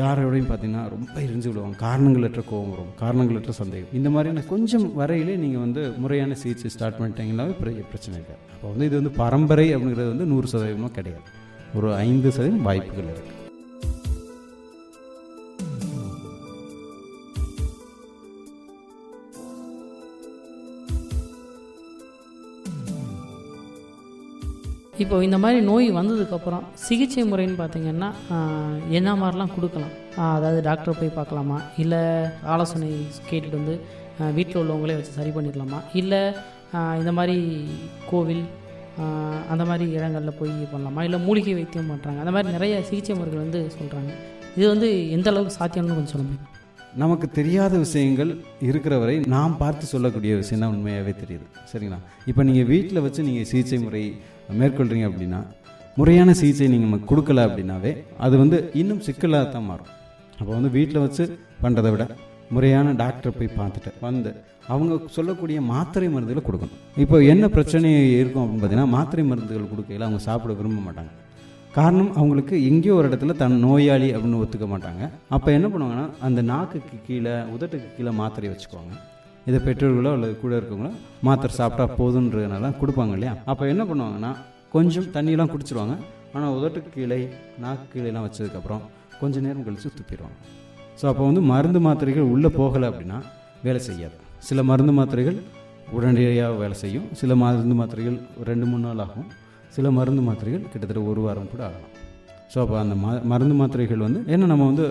யாரோடையும் பார்த்தீங்கன்னா ரொம்ப எரிஞ்சு விடுவாங்க. காரணங்களற்ற கோபம் வரும். காரணங்களற்ற சந்தேகம். இந்த மாதிரியான கொஞ்சம் வரையிலே நீங்கள் வந்து முறையான சிகிச்சை ஸ்டார்ட் பண்ணிட்டீங்கன்னாவே பிரச்சனை இருக்காது அப்போ வந்து இது வந்து பரம்பரை அப்படிங்கிறது வந்து நூறு சதவீதமும் கிடையாது. ஒரு ஐந்து சதவீதம் வாய்ப்புகள் இருக்குது இப்போ இந்த மாதிரி நோய் வந்ததுக்கப்புறம் சிகிச்சை முறைன்னு பார்த்தீங்கன்னா என்ன மாதிரிலாம் கொடுக்கலாம்? அதாவது டாக்டரை போய் பார்க்கலாமா? இல்லை ஆலோசனை கேட்டுட்டு வந்து வீட்டில் உள்ளவங்களே வச்சு சரி பண்ணிடலாமா? இல்லை இந்த மாதிரி கோவில் அந்த மாதிரி இடங்களில் போய் பண்ணலாமா? இல்லை மூலிகை வைத்தியம் பண்ணுறாங்க அந்த மாதிரி நிறைய சிகிச்சை முறைகள் வந்து சொல்கிறாங்க இது வந்து எந்த அளவுக்கு சாத்தியம்னு கொஞ்சம் சொல்ல முடியும்? நமக்கு தெரியாத விஷயங்கள் இருக்கிற வரை நாம் பார்த்து சொல்லக்கூடிய விஷயம் தான் உண்மையாகவே தெரியுது. சரிங்களா? இப்போ நீங்கள் வீட்டில் வச்சு நீங்கள் சிகிச்சை முறை மேற்கொள்கிறீங்க அப்படின்னா முறையான சிகிச்சை நீங்கள் கொடுக்கல அப்படின்னாவே அது வந்து இன்னும் சிக்கலாக தான் மாறும். அப்போ வந்து வீட்டில் வச்சு பண்ணுறதை விட முறையான டாக்டரை போய் பார்த்துட்டு வந்து அவங்க சொல்லக்கூடிய மாத்திரை மருந்துகளை கொடுக்கணும். இப்போ என்ன பிரச்சனை இருக்கும் அப்படின்னு பார்த்தீங்கன்னா மாத்திரை மருந்துகள் கொடுக்கையில் அவங்க சாப்பிட விரும்ப மாட்டாங்க. காரணம் அவங்களுக்கு எங்கேயோ ஒரு இடத்துல தன் நோயாளி அப்படின்னு ஒத்துக்க மாட்டாங்க. அப்போ என்ன பண்ணுவாங்கன்னா அந்த நாக்குக்கு கீழே உதட்டுக்கு கீழே மாத்திரை வச்சுக்குவாங்க. இதை பெற்றோர்களோ அல்லது கூட இருக்கவங்களோ மாத்திரை சாப்பிட்டா போதுன்றதுனால கொடுப்பாங்க இல்லையா? அப்போ என்ன பண்ணுவாங்கன்னா கொஞ்சம் தண்ணியெலாம் குடிச்சிருவாங்க. ஆனால் உதட்டுக்கு கீழே நாக்கு கீழேலாம் வச்சதுக்கப்புறம் கொஞ்சம் நேரம் கழித்து துப்பிடுவாங்க. ஸோ அப்போ வந்து மருந்து மாத்திரைகள் உள்ளே போகலை அப்படின்னா வேலை செய்யாது. சில மருந்து மாத்திரைகள் உடனடியாக வேலை செய்யும். சில மருந்து மாத்திரைகள் ஒரு ரெண்டு மூணு நாள் ஆகும். சில மருந்து மாத்திரைகள் கிட்டத்தட்ட ஒரு வாரம் கூட ஆகலாம். ஸோ அப்போ அந்த ம மருந்து மாத்திரைகள் வந்து ஏன்னா நம்ம வந்து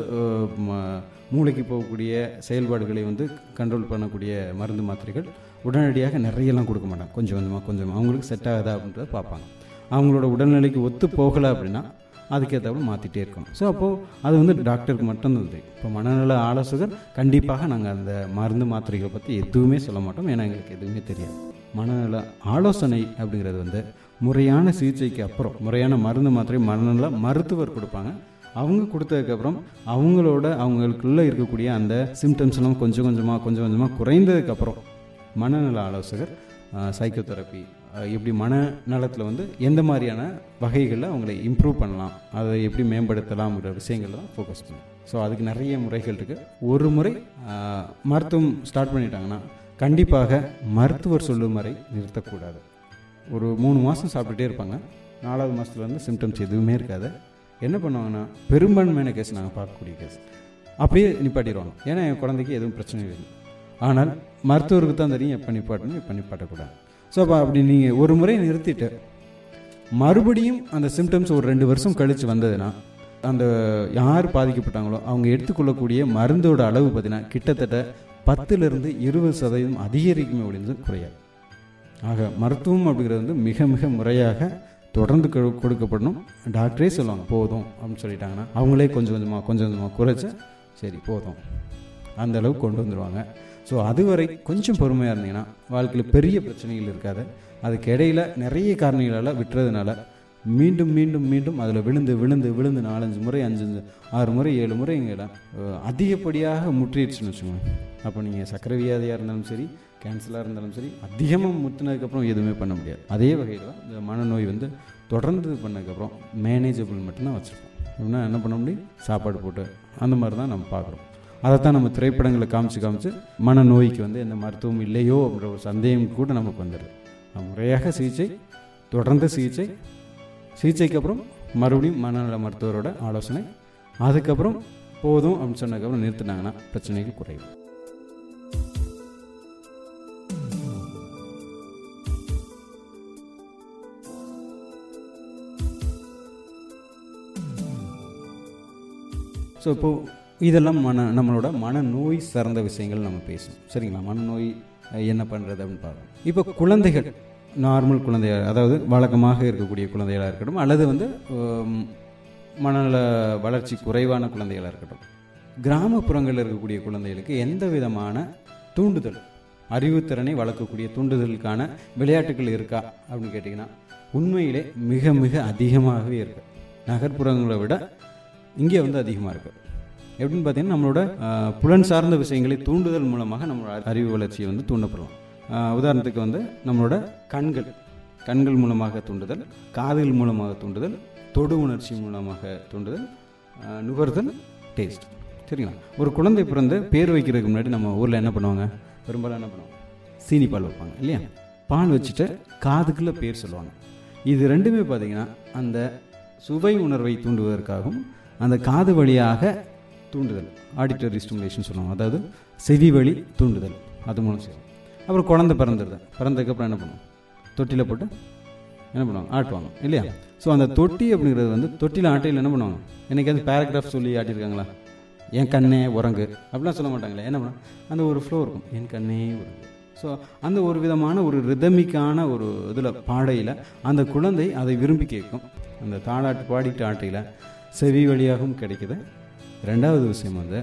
மூளைக்கு போகக்கூடிய செயல்பாடுகளை வந்து கண்ட்ரோல் பண்ணக்கூடிய மருந்து மாத்திரைகள் உடனடியாக நிறையெல்லாம் கொடுக்க மாட்டாங்க. கொஞ்சம் கொஞ்சமாக கொஞ்சம். அவங்களுக்கு செட் ஆகுதா அப்படின்றத பார்ப்பாங்க. அவங்களோட உடல்நிலைக்கு ஒத்து போகலை அப்படின்னா அதுக்கேற்றப்ப மாற்றிட்டே இருக்கணும் ஸோ அப்போது அது வந்து டாக்டருக்கு மட்டும்தான். தெரியும் இப்போ மனநல ஆலோசகர் கண்டிப்பாக நாங்கள் அந்த மருந்து மாத்திரைகளை பற்றி எதுவுமே சொல்ல மாட்டோம். ஏன்னா எங்களுக்கு எதுவுமே தெரியாது. மனநல ஆலோசனை அப்படிங்கிறது வந்து முறையான சிகிச்சைக்கு அப்புறம் முறையான மருந்து மாத்திரை மனநல மருத்துவர் கொடுப்பாங்க. அவங்க கொடுத்ததுக்கப்புறம் அவங்களோட அவங்களுக்குள்ளே இருக்கக்கூடிய அந்த சிம்டம்ஸ் எல்லாம் கொஞ்சம் கொஞ்சமாக கொஞ்சம் கொஞ்சமாக குறைந்ததுக்கப்புறம் மனநல ஆலோசகர் சைக்கோதெரப்பி எப்படி மனநலத்தில் வந்து எந்த மாதிரியான வகைகளில் அவங்களை இம்ப்ரூவ் பண்ணலாம் அதை எப்படி மேம்படுத்தலாம்ங்கிற விஷயங்கள் தான் ஃபோக்கஸ் பண்ணும் ஸோ அதுக்கு நிறைய முறைகள் இருக்குது ஒரு முறை மருத்துவம் ஸ்டார்ட் பண்ணிட்டாங்கன்னா கண்டிப்பாக மருத்துவர் சொல்லும் வரை நிறுத்தக்கூடாது. ஒரு மூணு மாதம் சாப்பிட்டுட்டே இருப்பாங்க. நாலாவது மாதத்துல வந்து சிம்டம்ஸ் எதுவுமே இருக்காது. என்ன பண்ணுவாங்கன்னா பெரும்பான்மையான கேஸ் நாங்கள் பார்க்கக்கூடிய கேஸ் அப்படியே நிப்பாட்டிடுவாங்க. ஏன்னா என் குழந்தைக்கு எதுவும் பிரச்சனை இல்லை. ஆனால் மருத்துவருக்கு தான் தெரியும் எப்போ நிப்பாட்டணும் எப்போ நிப்பாட்டக்கூடாது ஸோ அப்போ அப்படி நீங்கள் ஒரு முறை நிறுத்திட்டு மறுபடியும் அந்த சிம்டம்ஸ் ஒரு ரெண்டு வருஷம் கழித்து வந்ததுன்னா அந்த யார் பாதிக்கப்பட்டாங்களோ அவங்க எடுத்துக்கொள்ளக்கூடிய மருந்தோட அளவு பார்த்தீங்கன்னா கிட்டத்தட்ட பத்துலேருந்து இருபது சதவீதம் அதிகரிக்குமே ஒழிந்து குறையாது. ஆக மருத்துவம் அப்படிங்கிறது வந்து மிக மிக முறையாக தொடர்ந்து கொடுக்கப்படணும். டாக்டரே சொல்லுவாங்க போதும் அப்படின்னு சொல்லிட்டாங்கன்னா அவங்களே கொஞ்சம் கொஞ்சமாக கொஞ்சம் கொஞ்சமாக குறைச்சா சரி போதும். அந்த அளவுக்கு கொண்டு வந்துடுவாங்க ஸோ அதுவரை கொஞ்சம் பொறுமையாக இருந்தீங்கன்னா வாழ்க்கையில் பெரிய பிரச்சனைகள் இருக்காது. அதுக்கு இடையில நிறைய காரணிகளால் விட்டுறதுனால மீண்டும் மீண்டும் மீண்டும் அதில் விழுந்து விழுந்து விழுந்து நாலஞ்சு முறை அஞ்சு அஞ்சு ஆறு முறை ஏழு முறை இங்கே அதிகப்படியாக முற்றிடுச்சுன்னு வச்சுக்கோங்க. அப்போ நீங்கள் சக்கரை வியாதியாக இருந்தாலும் சரி கேன்சலாக இருந்தாலும் சரி அதிகமாக முற்றினதுக்கப்புறம் எதுவுமே பண்ண முடியாது. அதே வகையில் தான் இந்த மனநோய் வந்து தொடர்ந்து பண்ணதுக்கப்புறம் மேனேஜபிள் மட்டும்தான் வச்சுருக்கோம் அப்படின்னா என்ன பண்ண முடியும்? சாப்பாடு போட்டு அந்த மாதிரி தான் நம்ம பார்க்குறோம். அதைத்தான் நம்ம திரைப்படங்களை காமிச்சு காமிச்சு மனநோய்க்கு வந்து எந்த மருத்துவம் இல்லையோ அப்படின்ற ஒரு சந்தேகம் கூட நமக்கு வந்துடுது. முறையாக சிகிச்சை தொடர்ந்து சிகிச்சை சிகிச்சைக்கு அப்புறம் மறுபடியும் மனநல மருத்துவரோட ஆலோசனை அதுக்கப்புறம் போதும் அப்படின்னு சொன்னதுக்கப்புறம் நிறுத்தினாங்கன்னா பிரச்சனைகள் குறையும். ஸோ இப்போது இதெல்லாம் மன நம்மளோட மனநோய் சார்ந்த விஷயங்கள் நம்ம பேசும் சரிங்களா? மனநோய் என்ன பண்ணுறது அப்படின்னு பார்க்கணும் இப்போ குழந்தைகள் நார்மல் குழந்தைகள் அதாவது வழக்கமாக இருக்கக்கூடிய குழந்தைகளாக இருக்கட்டும் அல்லது வந்து மனநல வளர்ச்சி குறைவான குழந்தைகளாக இருக்கட்டும் கிராமப்புறங்களில் இருக்கக்கூடிய குழந்தைகளுக்கு எந்த விதமான தூண்டுதல் அறிவுத்திறனை வளர்க்கக்கூடிய தூண்டுதலுக்கான விளையாட்டுகள் இருக்கா அப்படின்னு கேட்டிங்கன்னா உண்மையிலே மிக மிக அதிகமாகவே இருக்குது நகர்ப்புறங்களை விட இங்கே வந்து அதிகமாக இருக்குது எப்படின்னு பார்த்தீங்கன்னா நம்மளோட புலன் சார்ந்த விஷயங்களை தூண்டுதல் மூலமாக நம்மளோட அறிவு வளர்ச்சியை வந்து தூண்டப்படலாம் உதாரணத்துக்கு வந்து நம்மளோட கண்கள் கண்கள் மூலமாக தூண்டுதல் காதுகள் மூலமாக தூண்டுதல் தொடு உணர்ச்சி மூலமாக தூண்டுதல் நுகர்தல் டேஸ்ட் சரிங்களா? ஒரு குழந்தை பிறந்து பேர் வைக்கிறதுக்கு முன்னாடி நம்ம ஊரில் என்ன பண்ணுவாங்க? பெரும்பாலும் என்ன பண்ணுவாங்க? சீனி பால் வைப்பாங்க இல்லையா? பால் வச்சுட்டு காதுக்குள்ளே பேர் சொல்லுவாங்க. இது ரெண்டுமே பார்த்தீங்கன்னா அந்த சுவை உணர்வை தூண்டுவதற்காகவும் அந்த காது வழியாக தூண்டுதல் ஆடிட்டரி ஸ்டிமுலேஷன் சொல்லுவாங்க. அதாவது செவி வழி தூண்டுதல் அது மூலம் செய்வோம். அப்புறம் குழந்தை பிறந்துடுது பிறந்ததுக்கப்புறம் என்ன பண்ணுவோம்? தொட்டியில் போட்டு என்ன பண்ணுவாங்க? ஆட்டுவாங்க இல்லையா? ஸோ அந்த தொட்டி அப்படிங்கிறது வந்து தொட்டியில் ஆட்டையில் என்ன பண்ணுவாங்க? என்னைக்காவது பேராகிராஃப் சொல்லி ஆட்டியிருக்காங்களா என் கண்ணே உறங்கு அப்படிலாம் சொல்ல மாட்டாங்களே. என்ன பண்ண அந்த ஒரு ஃப்ளோ இருக்கும். என் கண்ணே உறங்கு. ஸோ அந்த ஒரு விதமான ஒரு ரிதமிக்கான ஒரு இதில் பாடையில் அந்த குழந்தை அதை விரும்பி கேட்கும். அந்த தாளாட்டு பாடிட்டு ஆட்டையில் செவி வழியாகவும் கிடைக்கிது. ரெண்டாவது விஷயம் வந்து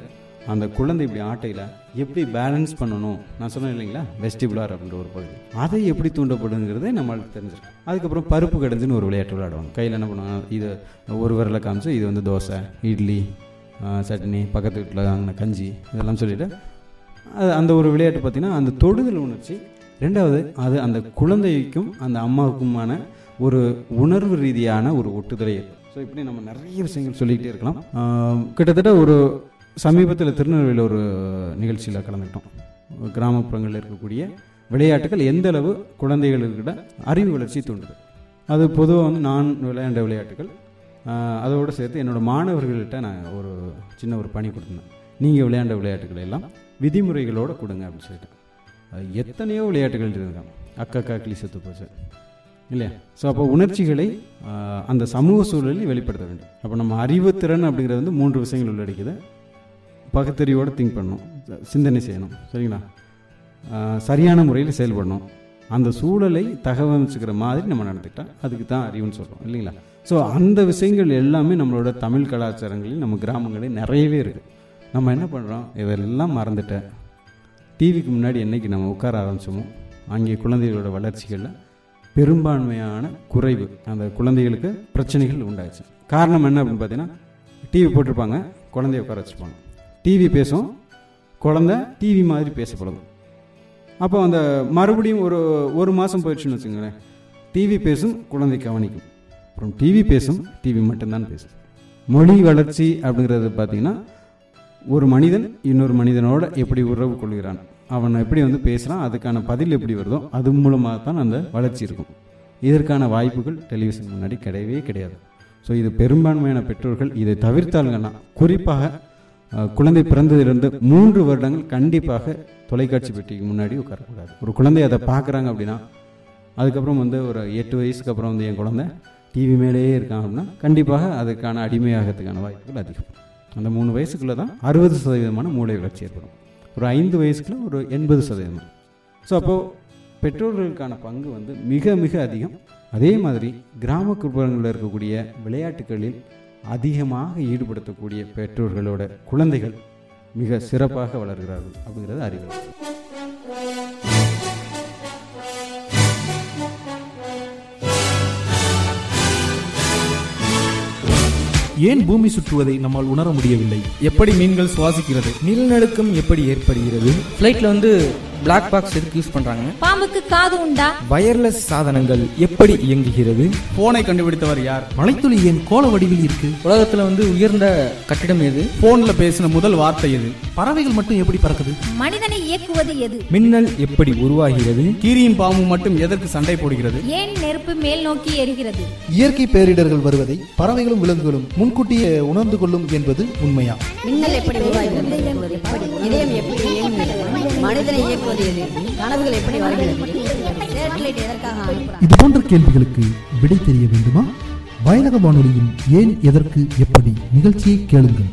அந்த குழந்தை இப்படி ஆட்டையில் எப்படி பேலன்ஸ் பண்ணணும்? நான் சொன்னேன் இல்லைங்களா? வெஸ்டிபுலார் அப்படின்ற ஒரு பகுதி. அதை எப்படி தூண்டப்படுங்கிறதே நம்மளுக்கு தெரிஞ்சிருக்கு அதுக்கப்புறம் பருப்பு கடைஞ்சுன்னு ஒரு விளையாட்டு விளையாடுவாங்க. கையில் என்ன பண்ணுவாங்க? இது ஒரு விரலை காமிச்சு இது வந்து தோசை இட்லி சட்னி பக்கத்து வீட்டில் வாங்கின கஞ்சி இதெல்லாம் சொல்லிவிட்டு அது அந்த ஒரு விளையாட்டு பார்த்திங்கன்னா அந்த தொடுதல் உணர்ச்சி. ரெண்டாவது அது அந்த குழந்தைக்கும் அந்த அம்மாவுக்குமான ஒரு உணர்வு ரீதியான ஒரு ஒட்டுதலை ஸோ இப்படி நம்ம நிறைய விஷயங்கள் சொல்லிக்கிட்டே இருக்கலாம். கிட்டத்தட்ட ஒரு சமீபத்தில் திருநெல்வேலியில் ஒரு நிகழ்ச்சியில் கலந்துக்கிட்டோம். கிராமப்புறங்களில் இருக்கக்கூடிய விளையாட்டுகள் எந்த அளவு குழந்தைகளுக்கிட்ட அறிவு வளர்ச்சி தூண்டுது. அது பொதுவாக வந்து நான் விளையாண்ட விளையாட்டுகள். அதோடு சேர்த்து என்னோட மாணவர்கள்ட்ட நான் ஒரு சின்ன ஒரு பணி கொடுத்துருந்தேன் நீங்கள் விளையாண்ட விளையாட்டுகள் எல்லாம் விதிமுறைகளோடு கொடுங்க அப்படின்னு சொல்லிட்டு. எத்தனையோ விளையாட்டுகள் இருக்காங்க அக்கா அக்கா கிளி செத்து போச்சு. இல்லையா? ஸோ அப்போ உணர்ச்சிகளை அந்த சமூக சூழலில் வெளிப்படுத்த வேண்டும். அப்போ நம்ம அறிவுத்திறன் அப்படிங்கிறது வந்து மூன்று விஷயங்கள் உள்ளடக்கிது பகுத்தறிவோடு திங்க் பண்ணணும். சிந்தனை செய்யணும். சரிங்களா? சரியான முறையில் செயல்படணும். அந்த சூழலை தகவமைச்சுக்கிற மாதிரி நம்ம நடந்துக்கிட்டால் அதுக்கு தான் அறிவுன்னு சொல்கிறோம் இல்லைங்களா? ஸோ அந்த விஷயங்கள் எல்லாமே நம்மளோட தமிழ் கலாச்சாரங்களில் நம்ம கிராமங்களில் நிறையவே இருக்குது நம்ம என்ன பண்ணுறோம் இதெல்லாம் மறந்துட்டேன். டிவிக்கு முன்னாடி என்றைக்கு நம்ம உட்கார ஆரம்பிச்சோமோ அங்கே குழந்தைகளோட வளர்ச்சிகளில் பெரும்பான்மையான குறைவு. அந்த குழந்தைகளுக்கு பிரச்சனைகள் உண்டாச்சு. காரணம் என்ன அப்படின்னு பார்த்தீங்கன்னா டிவி போட்டிருப்பாங்க குழந்தைய உட்கார வச்சுருப்பாங்க டிவி பேசும் குழந்தை டிவி மாதிரி பேச அப்போ அந்த மறுபடியும் ஒரு ஒரு மாதம் போயிடுச்சுன்னு வச்சுங்களேன் டிவி பேசும் குழந்தை கவனிக்கும். அப்புறம் டிவி பேசும் டிவி மட்டும்தான் பேசும். மொழி வளர்ச்சி அப்படிங்கிறது பார்த்தீங்கன்னா ஒரு மனிதன் இன்னொரு மனிதனோட எப்படி உறவு கொள்கிறான்? அவன் எப்படி வந்து பேசுகிறான் அதுக்கான பதில் எப்படி வருதோ அது மூலமாக தான் அந்த வளர்ச்சி இருக்கும். இதற்கான வாய்ப்புகள் டெலிவிஷன் முன்னாடி கிடையவே கிடையாது. ஸோ இது பெரும்பான்மையான பெற்றோர்கள் இதை தவிர்த்தாலுங்கன்னா குறிப்பாக குழந்தை பிறந்ததிலிருந்து மூன்று வருடங்கள் கண்டிப்பாக தொலைக்காட்சி பெட்டிக்கு முன்னாடி உட்காரக்கூடாது. ஒரு குழந்தை அதை பார்க்குறாங்க அப்படின்னா அதுக்கப்புறம் வந்து ஒரு எட்டு வயசுக்கு அப்புறம் வந்து என் குழந்தை டிவி மேலேயே இருக்கான் அப்படின்னா கண்டிப்பாக அதுக்கான அடிமையாகிறதுக்கான வாய்ப்புகள் அதிகம். அந்த மூணு வயசுக்குள்ளே தான் அறுபது சதவீதமான மூளை வளர்ச்சி ஏற்படும். ஒரு ஐந்து வயசுக்குள்ள ஒரு எண்பது சதவீதம். ஸோ அப்போது பெற்றோர்களுக்கான பங்கு வந்து மிக மிக அதிகம். அதே மாதிரி கிராமப்புறங்களில் இருக்கக்கூடிய விளையாட்டுகளில் அதிகமாக ஈடுபடுத்தக்கூடிய பெற்றோர்களோட குழந்தைகள் மிக சிறப்பாக வளர்கிறார்கள் அப்படிங்கிறது அறிவு. ஏன் பூமி சுற்றுவதை நம்மால் உணர முடியவில்லை? எப்படி மீன்கள் சுவாசிக்கிறது? நிலநடுக்கம் எப்படி ஏற்படுகிறது? ஃப்ளைட்டில் வந்து பிளாக் பாக்ஸ் எதுக்கு யூஸ் பண்ணுறாங்க பாம்புக்கு காது உண்டா? வயர்லெஸ் சாதனங்கள் எப்படி இயங்குகிறது? போனை கண்டுபிடித்தவர் யார்? மழைத்துளி ஏன் கோள வடிவில் இருக்கு? உலகத்தில் வந்து உயர்ந்த கட்டிடம் எது? போன்ல பேசின முதல் வார்த்தை எது? பறவைகள் மட்டும் எப்படி பறக்குது? மனிதனை இயக்குவது எது? மின்னல் எப்படி உருவாகிறது? கீரியும் பாம்பும் மட்டும் எதற்கு சண்டை போடுகிறது? ஏன் நெருப்பு மேல் நோக்கி எரிகிறது இயற்கை பேரிடர்கள் வருவதை பறவைகளும் விலங்குகளும் முன்கூட்டியே உணர்ந்து கொள்ளும் என்பது உண்மையா? மின்னல் எப்படி உருவாகிறது இதயம் எப்படி மனிதனை இயக்குவது எது கனவுகள் எப்படி வருகிறது? சேட்டலைட் எதற்காக இது போன்ற கேள்விகளுக்கு விடை தெரிய வேண்டுமா? வயலக வானொலியின் ஏன் எதற்கு எப்படி நிகழ்ச்சியை கேளுங்கள்.